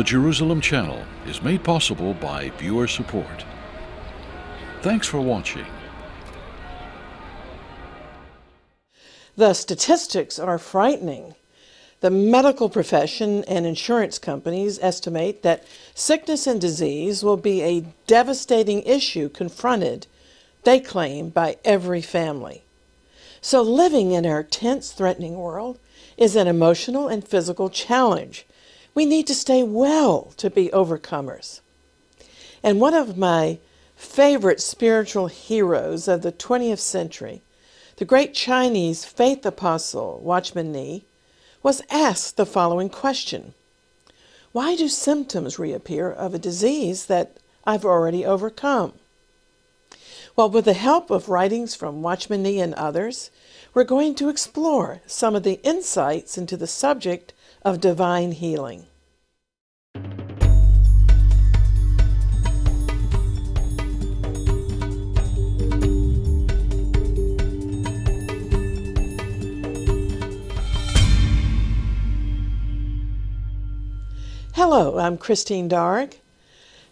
The Jerusalem Channel is made possible by viewer support. Thanks for watching. The statistics are frightening. The medical profession and insurance companies estimate that sickness and disease will be a devastating issue confronted, they claim, by every family. So, living in our tense, threatening world is an emotional and physical challenge. We need to stay well to be overcomers. And one of my favorite spiritual heroes of the 20th century, the great Chinese faith apostle Watchman Nee, was asked the following question Why do symptoms reappear of a disease that I've already overcome? Well, with the help of writings from Watchman Nee and others, we're going to explore some of the insights into the subject of divine healing. Hello, I'm Christine Darg.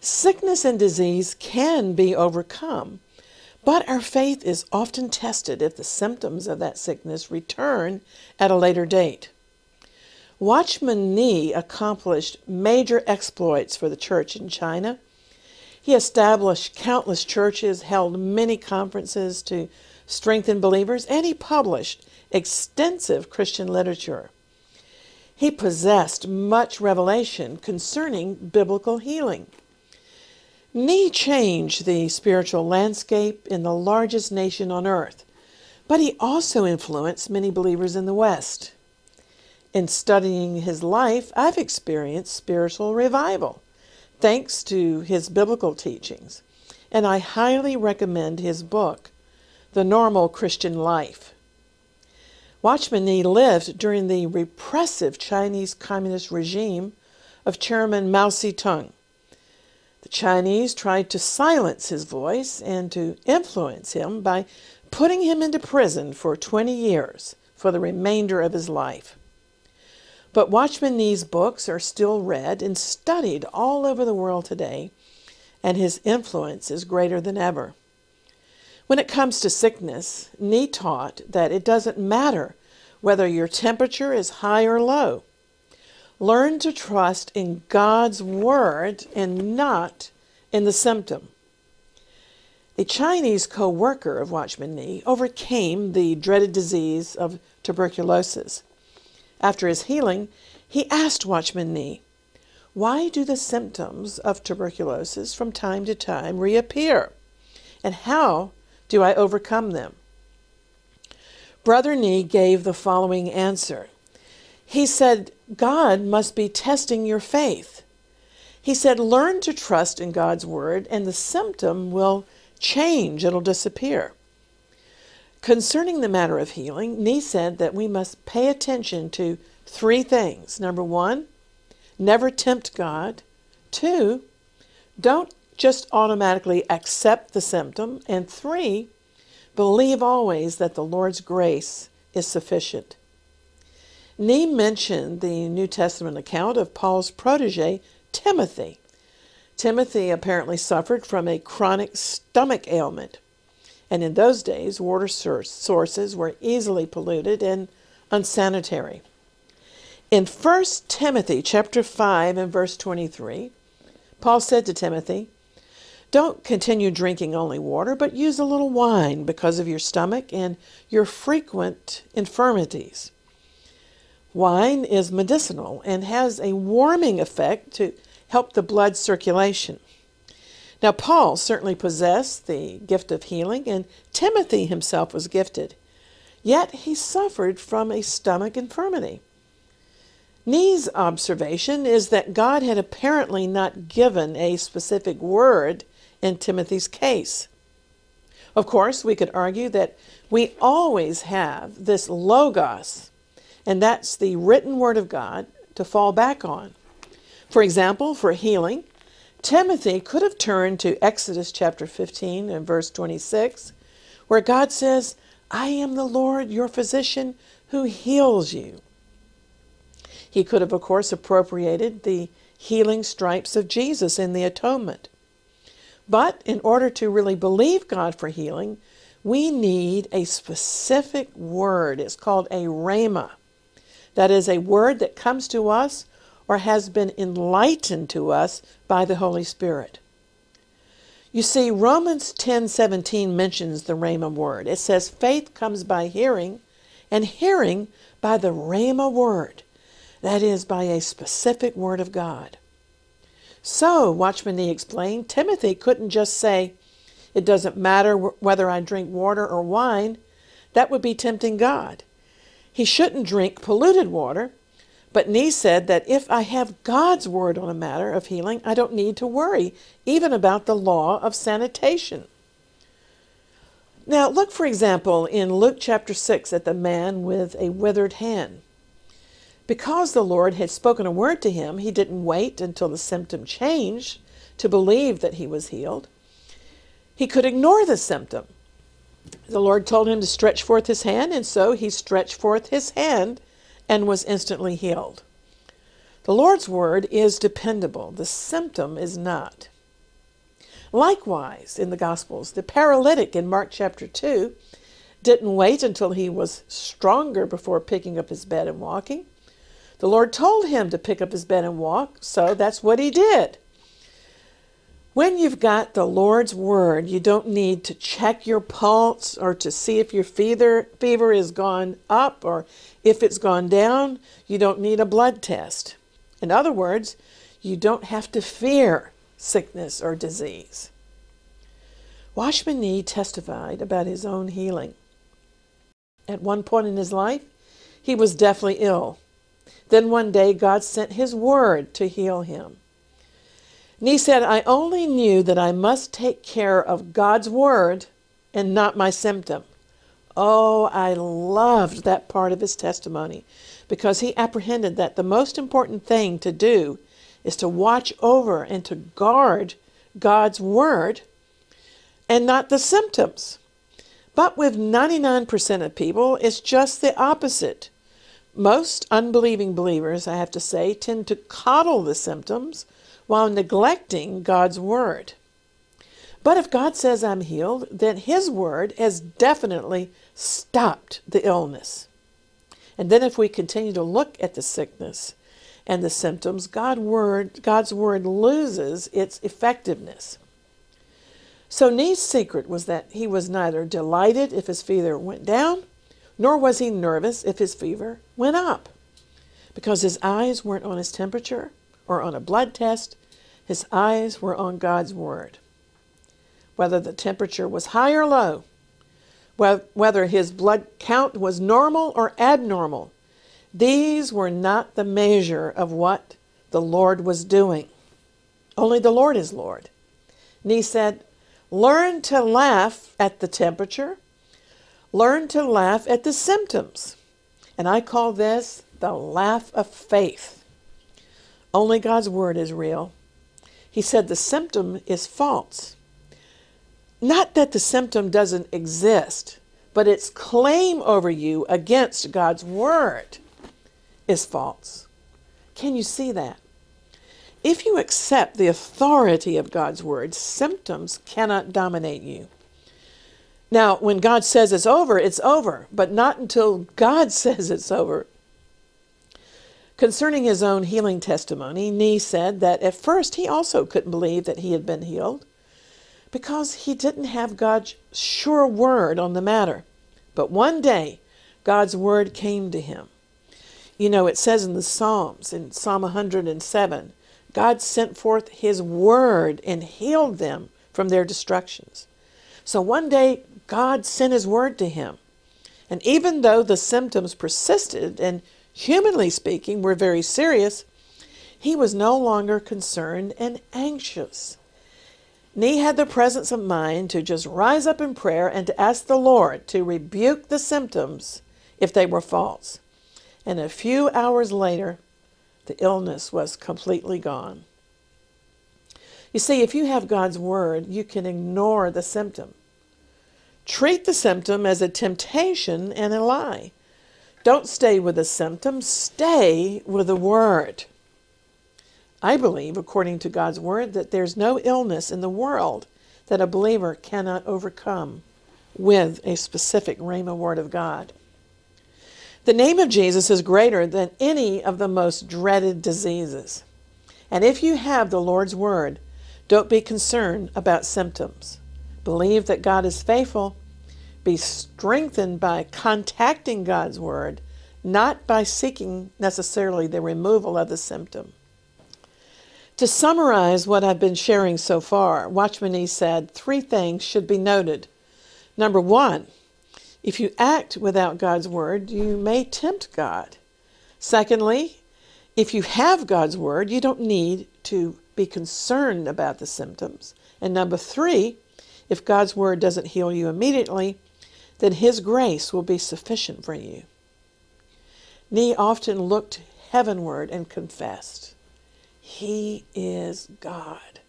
Sickness and disease can be overcome, but our faith is often tested if the symptoms of that sickness return at a later date. Watchman Nee accomplished major exploits for the church in China. He established countless churches, held many conferences to strengthen believers, and he published extensive Christian literature. He possessed much revelation concerning biblical healing. Nee changed the spiritual landscape in the largest nation on earth, but he also influenced many believers in the West. In studying his life, I've experienced spiritual revival thanks to his biblical teachings, and I highly recommend his book, The Normal Christian Life. Watchman Nee lived during the repressive Chinese communist regime of Chairman Mao Zedong. The Chinese tried to silence his voice and to influence him by putting him into prison for 20 years for the remainder of his life. But Watchman Nee's books are still read and studied all over the world today, and his influence is greater than ever. When it comes to sickness, Nee taught that it doesn't matter whether your temperature is high or low. Learn to trust in God's word and not in the symptom. A Chinese co worker of Watchman Nee overcame the dreaded disease of tuberculosis. After his healing, he asked Watchman Nee, Why do the symptoms of tuberculosis from time to time reappear? And how do I overcome them? Brother Nee gave the following answer. He said, God must be testing your faith. He said, learn to trust in God's word, and the symptom will change, it'll disappear. Concerning the matter of healing, Nee said that we must pay attention to three things. Number one, never tempt God. Two, don't just automatically accept the symptom. And three, believe always that the Lord's grace is sufficient. Nee mentioned the New Testament account of Paul's protege, Timothy. Timothy apparently suffered from a chronic stomach ailment, and in those days, water sources were easily polluted and unsanitary. In 1 Timothy chapter 5 and verse 23, Paul said to Timothy, don't continue drinking only water, but use a little wine because of your stomach and your frequent infirmities. Wine is medicinal and has a warming effect to help the blood circulation. Now, Paul certainly possessed the gift of healing, and Timothy himself was gifted. Yet he suffered from a stomach infirmity. Nee's observation is that God had apparently not given a specific word in Timothy's case. Of course, we could argue that we always have this logos, and that's the written word of God to fall back on. For example, for healing, Timothy could have turned to Exodus chapter 15 and verse 26, where God says, I am the Lord your physician who heals you. He could have, of course, appropriated the healing stripes of Jesus in the atonement. But in order to really believe God for healing, we need a specific word. It's called a rhema. That is a word that comes to us or has been enlightened to us by the Holy Spirit. You see, Romans 10:17 mentions the rhema word. It says faith comes by hearing, and hearing by the rhema word. That is by a specific word of God. So, Watchman Nee explained, Timothy couldn't just say, It doesn't matter whether I drink water or wine. That would be tempting God. He shouldn't drink polluted water. But Nee said that if I have God's word on a matter of healing, I don't need to worry, even about the law of sanitation. Now, look, for example, in Luke chapter 6 at the man with a withered hand. Because the Lord had spoken a word to him, he didn't wait until the symptom changed to believe that he was healed. He could ignore the symptom. The Lord told him to stretch forth his hand, and so he stretched forth his hand and was instantly healed. The Lord's word is dependable, the symptom is not. Likewise, in the Gospels, the paralytic in Mark chapter 2 didn't wait until he was stronger before picking up his bed and walking. The Lord told him to pick up his bed and walk, so that's what he did. When you've got the Lord's word, you don't need to check your pulse or to see if your fever, fever is gone up or if it's gone down. You don't need a blood test. In other words, you don't have to fear sickness or disease. Watchman Nee testified about his own healing. At one point in his life, he was deathly ill. Then one day, God sent His Word to heal him. And he said, I only knew that I must take care of God's Word and not my symptom. Oh, I loved that part of his testimony because he apprehended that the most important thing to do is to watch over and to guard God's Word and not the symptoms. But with 99% of people, it's just the opposite. Most unbelieving believers, I have to say, tend to coddle the symptoms while neglecting God's word. But if God says I'm healed, then His word has definitely stopped the illness. And then if we continue to look at the sickness and the symptoms, word, God's word loses its effectiveness. So Nee's secret was that he was neither delighted if his fever went down, nor was he nervous if his fever went up, because his eyes weren't on his temperature or on a blood test, his eyes were on God's Word. Whether the temperature was high or low, whether his blood count was normal or abnormal, these were not the measure of what the Lord was doing. Only the Lord is Lord. And he said, Learn to laugh at the temperature Learn to laugh at the symptoms. And I call this the laugh of faith. Only God's word is real. He said the symptom is false. Not that the symptom doesn't exist, but its claim over you against God's word is false. Can you see that? If you accept the authority of God's word, symptoms cannot dominate you. Now, when God says it's over, it's over, but not until God says it's over. Concerning his own healing testimony, Nee said that at first he also couldn't believe that he had been healed because he didn't have God's sure word on the matter. But one day, God's word came to him. You know, it says in the Psalms, in Psalm 107, God sent forth his word and healed them from their destructions. So one day, God sent his word to him. And even though the symptoms persisted and, humanly speaking, were very serious, he was no longer concerned and anxious. He had the presence of mind to just rise up in prayer and to ask the Lord to rebuke the symptoms if they were false. And a few hours later, the illness was completely gone. You see, if you have God's word, you can ignore the symptom. Treat the symptom as a temptation and a lie. Don't stay with the symptom, stay with the word. I believe, according to God's word, that there's no illness in the world that a believer cannot overcome with a specific Rhema word of God. The name of Jesus is greater than any of the most dreaded diseases. And if you have the Lord's word, don't be concerned about symptoms. Believe that God is faithful. Be strengthened by contacting God's word, not by seeking necessarily the removal of the symptom. To summarize what I've been sharing so far, Watchman Nee said three things should be noted. Number one, if you act without God's word, you may tempt God. Secondly, if you have God's word, you don't need to be concerned about the symptoms. And number three, if God's word doesn't heal you immediately, then His grace will be sufficient for you. Nee often looked heavenward and confessed, He is God.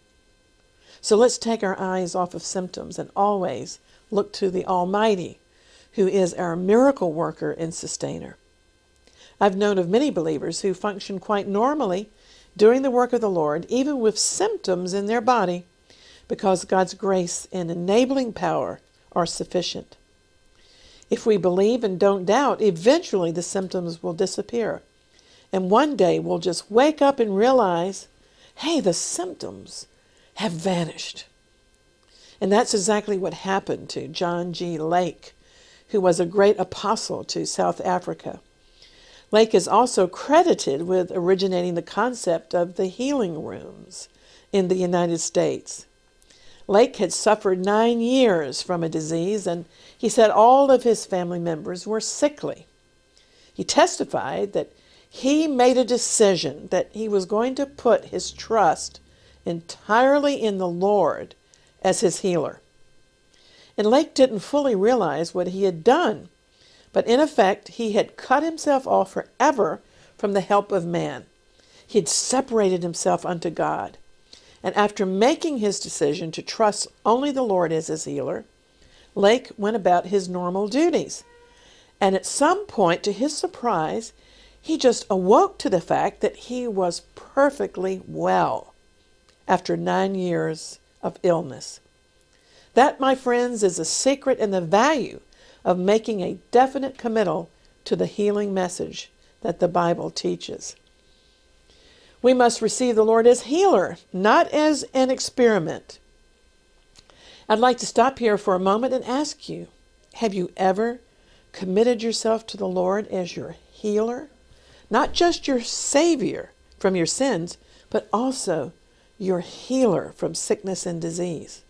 So let's take our eyes off of symptoms and always look to the Almighty, who is our miracle worker and sustainer. I've known of many believers who function quite normally doing the work of the Lord, even with symptoms in their body, because God's grace and enabling power are sufficient. If we believe and don't doubt, eventually the symptoms will disappear. And one day we'll just wake up and realize, hey, the symptoms have vanished. And that's exactly what happened to John G. Lake, who was a great apostle to South Africa. Lake is also credited with originating the concept of the healing rooms in the United States. Lake had suffered nine years from a disease, and he said all of his family members were sickly. He testified that he made a decision that he was going to put his trust entirely in the Lord as his healer. And Lake didn't fully realize what he had done, but in effect, he had cut himself off forever from the help of man. He had separated himself unto God. And after making his decision to trust only the Lord as his healer, Lake went about his normal duties. And at some point, to his surprise, he just awoke to the fact that he was perfectly well after nine years of illness. That, my friends, is a secret and the value of making a definite committal to the healing message that the Bible teaches. We must receive the Lord as healer, not as an experiment. I'd like to stop here for a moment and ask you have you ever committed yourself to the Lord as your healer? Not just your Savior from your sins, but also your healer from sickness and disease.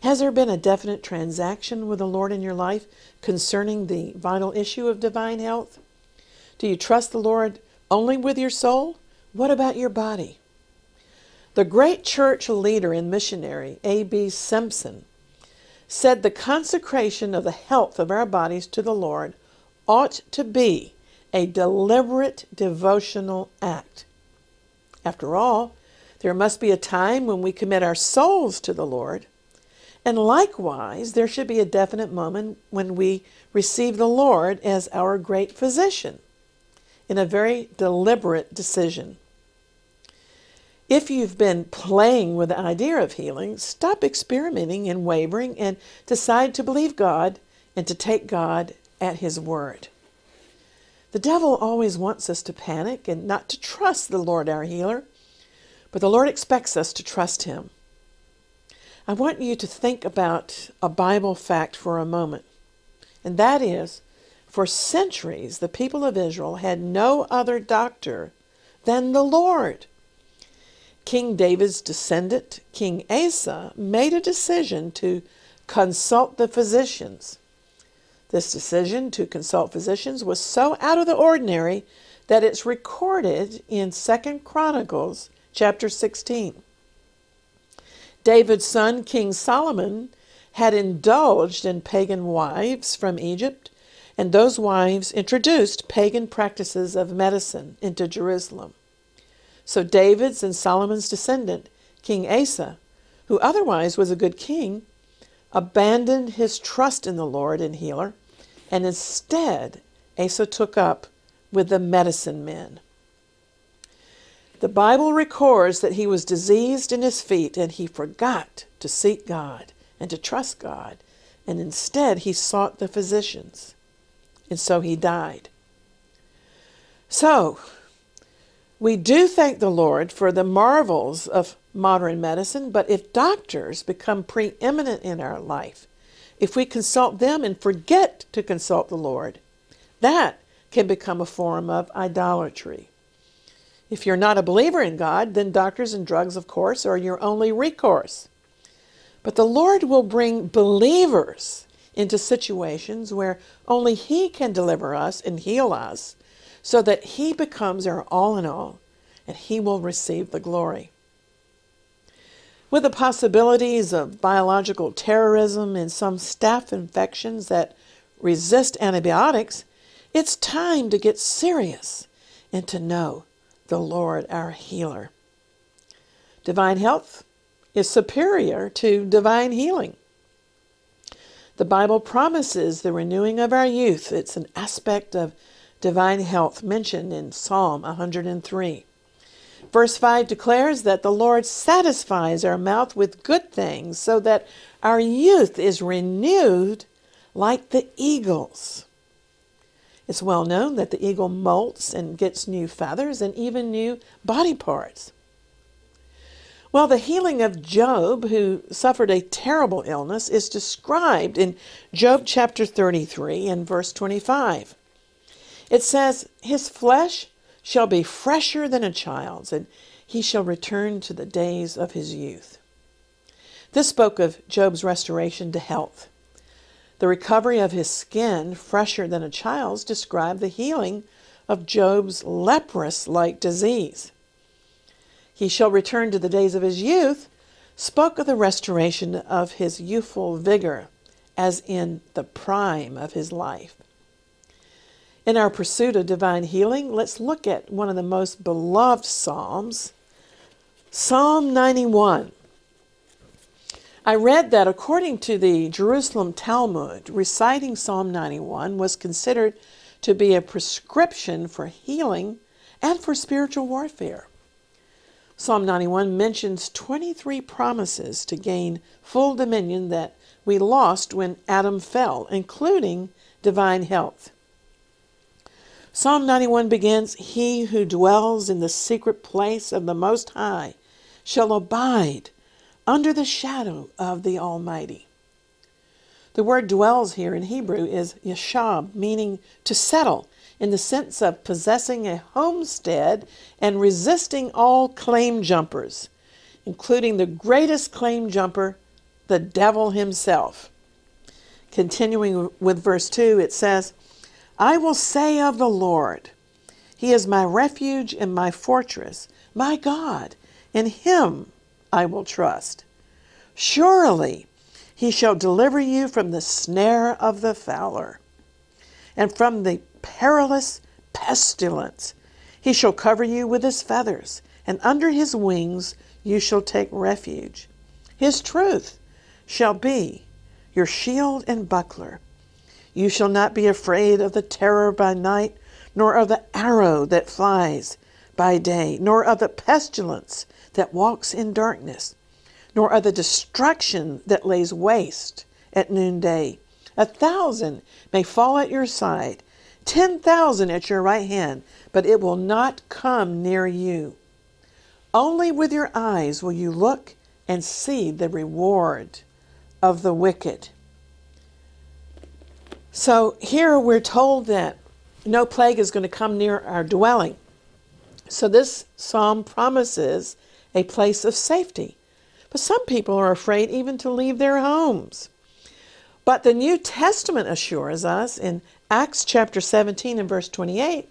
Has there been a definite transaction with the Lord in your life concerning the vital issue of divine health? Do you trust the Lord only with your soul? What about your body? The great church leader and missionary, A.B. Simpson, said the consecration of the health of our bodies to the Lord ought to be a deliberate devotional act. After all, there must be a time when we commit our souls to the Lord and likewise, there should be a definite moment when we receive the Lord as our great physician in a very deliberate decision. If you've been playing with the idea of healing, stop experimenting and wavering and decide to believe God and to take God at His word. The devil always wants us to panic and not to trust the Lord our healer, but the Lord expects us to trust Him. I want you to think about a Bible fact for a moment, and that is for centuries the people of Israel had no other doctor than the Lord. King David's descendant, King Asa, made a decision to consult the physicians. This decision to consult physicians was so out of the ordinary that it's recorded in Second Chronicles chapter 16. David's son, King Solomon, had indulged in pagan wives from Egypt, and those wives introduced pagan practices of medicine into Jerusalem. So David's and Solomon's descendant, King Asa, who otherwise was a good king, abandoned his trust in the Lord and healer, and instead Asa took up with the medicine men. The Bible records that he was diseased in his feet and he forgot to seek God and to trust God, and instead he sought the physicians. And so he died. So, we do thank the Lord for the marvels of modern medicine, but if doctors become preeminent in our life, if we consult them and forget to consult the Lord, that can become a form of idolatry. If you're not a believer in God, then doctors and drugs, of course, are your only recourse. But the Lord will bring believers into situations where only He can deliver us and heal us so that He becomes our all in all and He will receive the glory. With the possibilities of biological terrorism and some staph infections that resist antibiotics, it's time to get serious and to know the Lord our healer. Divine health is superior to divine healing. The Bible promises the renewing of our youth. It's an aspect of divine health mentioned in Psalm 103. Verse 5 declares that the Lord satisfies our mouth with good things so that our youth is renewed like the eagles. It's well known that the eagle molts and gets new feathers and even new body parts. Well, the healing of Job, who suffered a terrible illness, is described in Job chapter 33 and verse 25. It says, His flesh shall be fresher than a child's, and he shall return to the days of his youth. This spoke of Job's restoration to health. The recovery of his skin, fresher than a child's, described the healing of Job's leprous like disease. He shall return to the days of his youth, spoke of the restoration of his youthful vigor, as in the prime of his life. In our pursuit of divine healing, let's look at one of the most beloved Psalms, Psalm 91. I read that according to the Jerusalem Talmud, reciting Psalm 91 was considered to be a prescription for healing and for spiritual warfare. Psalm 91 mentions 23 promises to gain full dominion that we lost when Adam fell, including divine health. Psalm 91 begins He who dwells in the secret place of the Most High shall abide under the shadow of the Almighty. The word dwells here in Hebrew is yashab, meaning to settle, in the sense of possessing a homestead and resisting all claim jumpers, including the greatest claim jumper, the devil himself. Continuing with verse 2, it says, I will say of the Lord, He is my refuge and my fortress, my God, in Him I will trust. Surely he shall deliver you from the snare of the fowler and from the perilous pestilence. He shall cover you with his feathers, and under his wings you shall take refuge. His truth shall be your shield and buckler. You shall not be afraid of the terror by night, nor of the arrow that flies by day, nor of the pestilence that walks in darkness, nor of the destruction that lays waste at noonday. A thousand may fall at your side, ten thousand at your right hand, but it will not come near you. Only with your eyes will you look and see the reward of the wicked. So here we're told that no plague is going to come near our dwelling. So this psalm promises a place of safety. But some people are afraid even to leave their homes. But the New Testament assures us in Acts chapter 17 and verse 28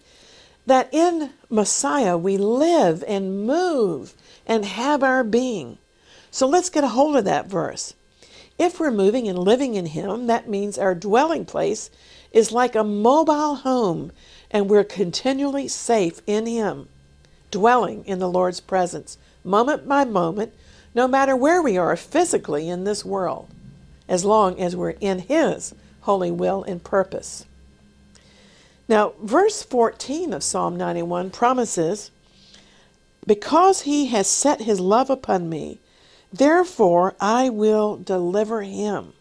that in Messiah we live and move and have our being. So let's get a hold of that verse. If we're moving and living in Him, that means our dwelling place is like a mobile home and we're continually safe in Him, dwelling in the Lord's presence moment by moment, no matter where we are physically in this world, as long as we're in His holy will and purpose. Now, verse 14 of Psalm 91 promises Because he has set his love upon me, therefore I will deliver him.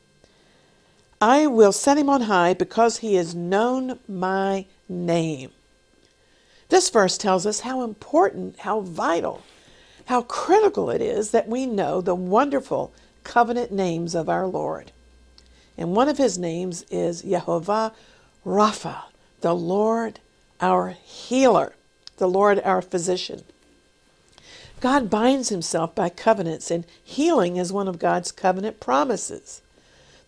I will set him on high because he has known my name. This verse tells us how important, how vital, how critical it is that we know the wonderful covenant names of our Lord. And one of his names is Jehovah Rapha, the Lord our healer, the Lord our physician. God binds himself by covenants, and healing is one of God's covenant promises.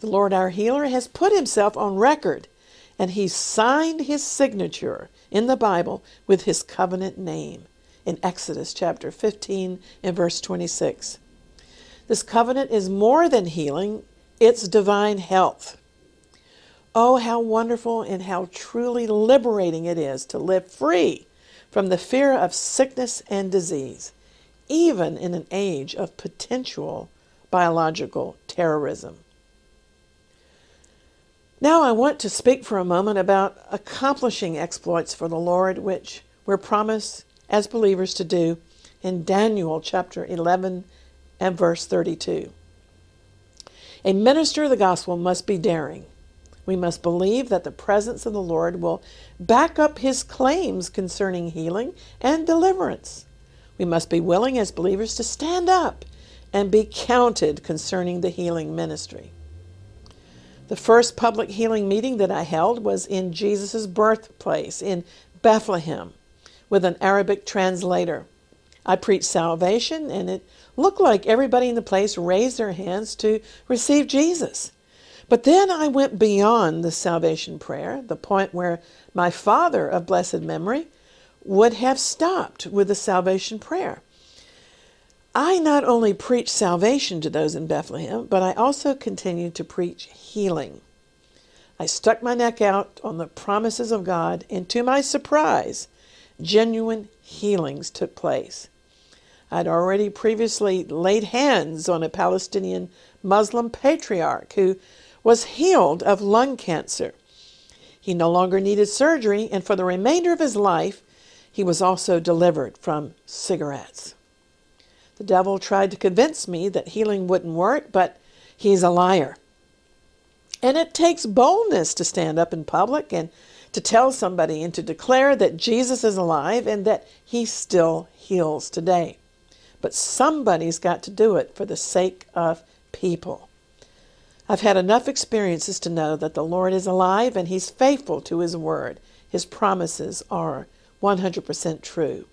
The Lord our healer has put himself on record, and he signed his signature in the Bible with his covenant name in Exodus chapter 15 and verse 26. This covenant is more than healing, it's divine health. Oh, how wonderful and how truly liberating it is to live free from the fear of sickness and disease even in an age of potential biological terrorism. Now, I want to speak for a moment about accomplishing exploits for the Lord, which we're promised as believers to do in Daniel chapter 11 and verse 32. A minister of the gospel must be daring. We must believe that the presence of the Lord will back up his claims concerning healing and deliverance. We must be willing as believers to stand up and be counted concerning the healing ministry. The first public healing meeting that I held was in Jesus' birthplace in Bethlehem with an Arabic translator. I preached salvation, and it looked like everybody in the place raised their hands to receive Jesus. But then I went beyond the salvation prayer, the point where my father of blessed memory would have stopped with the salvation prayer. I not only preached salvation to those in Bethlehem, but I also continued to preach healing. I stuck my neck out on the promises of God, and to my surprise, genuine healings took place. I'd already previously laid hands on a Palestinian Muslim patriarch who was healed of lung cancer. He no longer needed surgery, and for the remainder of his life, he was also delivered from cigarettes. The devil tried to convince me that healing wouldn't work, but he's a liar. And it takes boldness to stand up in public and to tell somebody and to declare that Jesus is alive and that he still heals today. But somebody's got to do it for the sake of people. I've had enough experiences to know that the Lord is alive and he's faithful to his word. His promises are 100% true.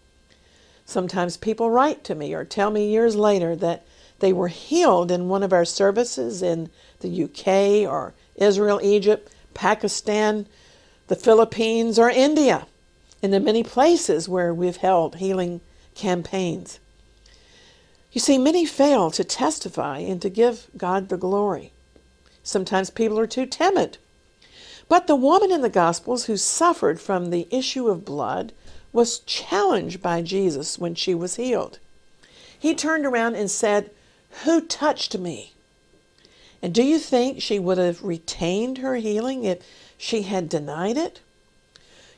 Sometimes people write to me or tell me years later that they were healed in one of our services in the UK or Israel, Egypt, Pakistan, the Philippines, or India, in the many places where we've held healing campaigns. You see, many fail to testify and to give God the glory. Sometimes people are too timid. But the woman in the Gospels who suffered from the issue of blood was challenged by Jesus when she was healed. He turned around and said, Who touched me? And do you think she would have retained her healing if she had denied it?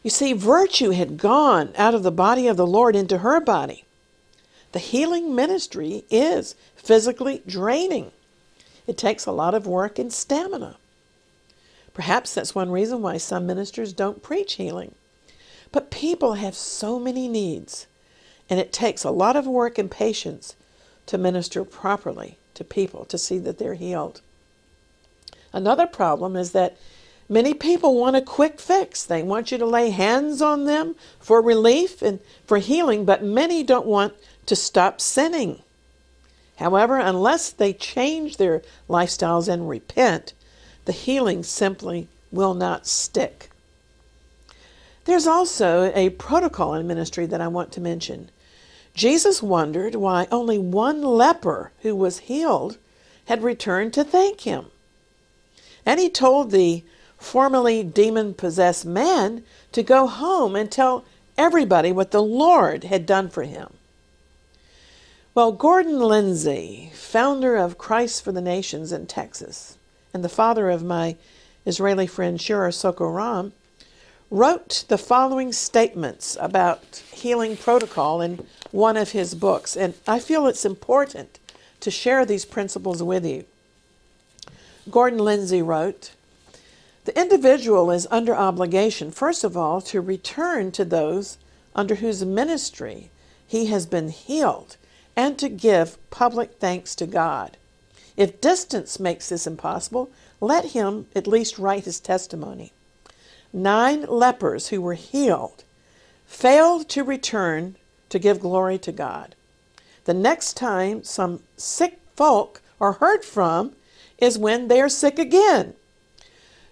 You see, virtue had gone out of the body of the Lord into her body. The healing ministry is physically draining. It takes a lot of work and stamina. Perhaps that's one reason why some ministers don't preach healing. But people have so many needs, and it takes a lot of work and patience to minister properly to people to see that they're healed. Another problem is that many people want a quick fix. They want you to lay hands on them for relief and for healing, but many don't want to stop sinning. However, unless they change their lifestyles and repent, the healing simply will not stick. There's also a protocol in ministry that I want to mention. Jesus wondered why only one leper who was healed had returned to thank him. And he told the formerly demon possessed man to go home and tell everybody what the Lord had done for him. Well, Gordon Lindsay, founder of Christ for the Nations in Texas, and the father of my Israeli friend Shira Sorko-Ram, wrote the following statements about healing protocol in one of his books, and I feel it's important to share these principles with you. Gordon Lindsay wrote, The individual is under obligation, first of all, to return to those under whose ministry he has been healed and to give public thanks to God. If distance makes this impossible, let him at least write his testimony. Nine lepers who were healed failed to return to give glory to God. The next time some sick folk are heard from is when they are sick again.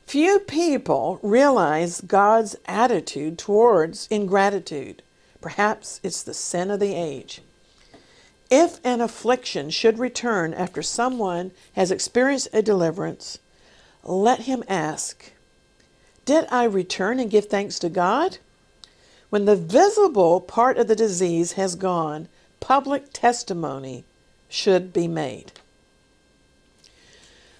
Few people realize God's attitude towards ingratitude. Perhaps it's the sin of the age. If an affliction should return after someone has experienced a deliverance, let him ask, Did I return and give thanks to God? When the visible part of the disease has gone, public testimony should be made.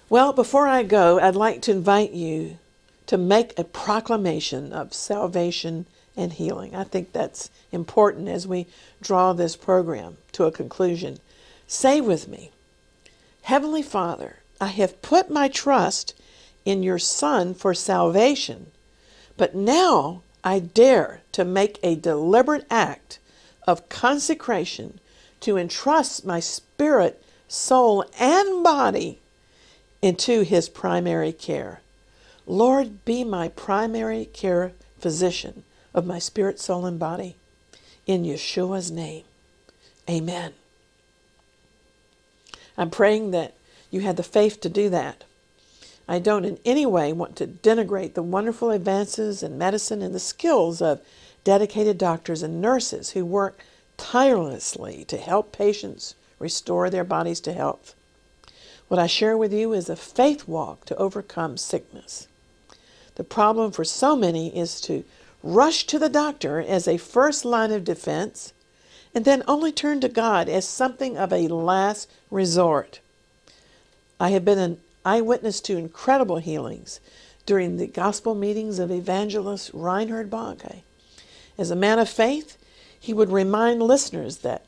Well, before I go, I'd like to invite you to make a proclamation of salvation and healing. I think that's important as we draw this program to a conclusion. Say with me Heavenly Father, I have put my trust in your Son for salvation, but now I dare to make a deliberate act of consecration to entrust my spirit, soul, and body into His primary care. Lord, be my primary care physician of my spirit, soul, and body. In Yeshua's name, amen. I'm praying that you had the faith to do that. I don't in any way want to denigrate the wonderful advances in medicine and the skills of dedicated doctors and nurses who work tirelessly to help patients restore their bodies to health. What I share with you is a faith walk to overcome sickness. The problem for so many is to rush to the doctor as a first line of defense and then only turn to God as something of a last resort. I have been an eyewitness to incredible healings during the gospel meetings of evangelist Reinhard Bonnke. As a man of faith, he would remind listeners that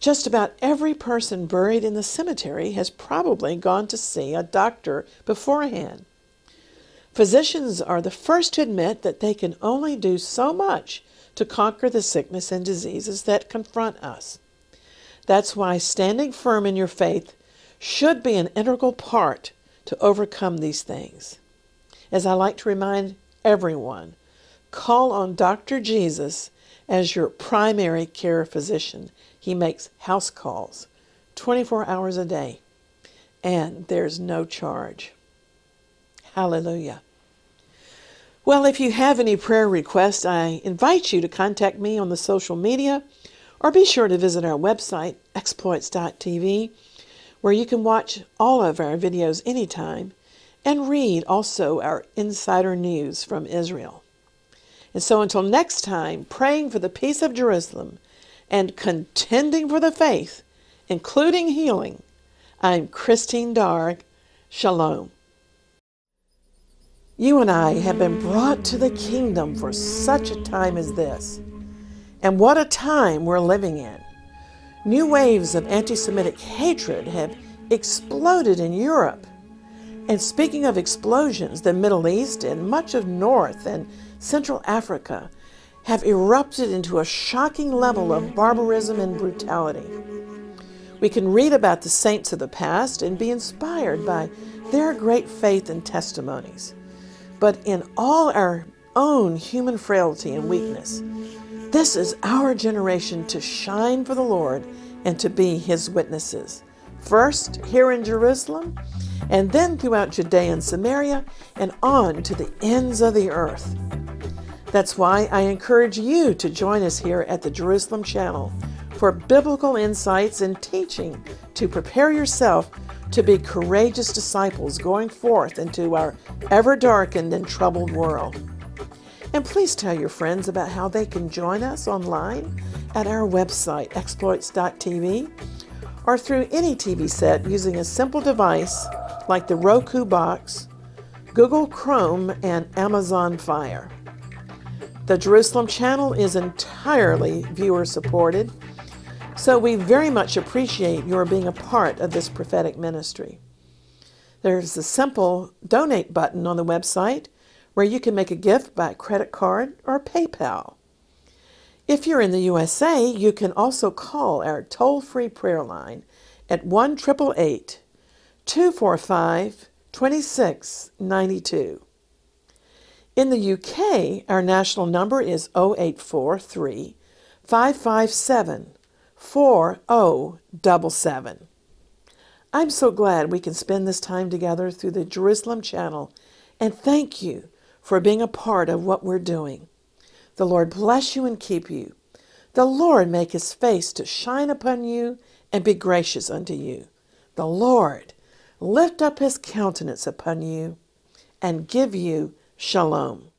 just about every person buried in the cemetery has probably gone to see a doctor beforehand. Physicians are the first to admit that they can only do so much to conquer the sickness and diseases that confront us. That's why standing firm in your faith should be an integral part to overcome these things. As I like to remind everyone, call on Dr. Jesus as your primary care physician. He makes house calls 24 hours a day, and there's no charge. Hallelujah. Well, if you have any prayer requests, I invite you to contact me on the social media or be sure to visit our website, exploits.tv, where you can watch all of our videos anytime and read also our insider news from Israel. And so until next time, praying for the peace of Jerusalem and contending for the faith, including healing, I'm Christine Darg. Shalom. You and I have been brought to the kingdom for such a time as this. And what a time we're living in. New waves of anti Semitic hatred have exploded in Europe. And speaking of explosions, the Middle East and much of North and Central Africa have erupted into a shocking level of barbarism and brutality. We can read about the saints of the past and be inspired by their great faith and testimonies. But in all our own human frailty and weakness, this is our generation to shine for the Lord and to be His witnesses. First, here in Jerusalem, and then throughout Judea and Samaria, and on to the ends of the earth. That's why I encourage you to join us here at the Jerusalem Channel for biblical insights and teaching to prepare yourself to be courageous disciples going forth into our ever darkened and troubled world. And please tell your friends about how they can join us online at our website, exploits.tv, or through any TV set using a simple device like the Roku box, Google Chrome, and Amazon Fire. The Jerusalem channel is entirely viewer supported, so we very much appreciate your being a part of this prophetic ministry. There's a simple donate button on the website where you can make a gift by credit card or PayPal. If you're in the USA, you can also call our toll free prayer line at 1 245 2692. In the UK, our national number is 0843 557 4077. I'm so glad we can spend this time together through the Jerusalem Channel, and thank you for being a part of what we're doing. The Lord bless you and keep you. The Lord make his face to shine upon you and be gracious unto you. The Lord lift up his countenance upon you and give you shalom.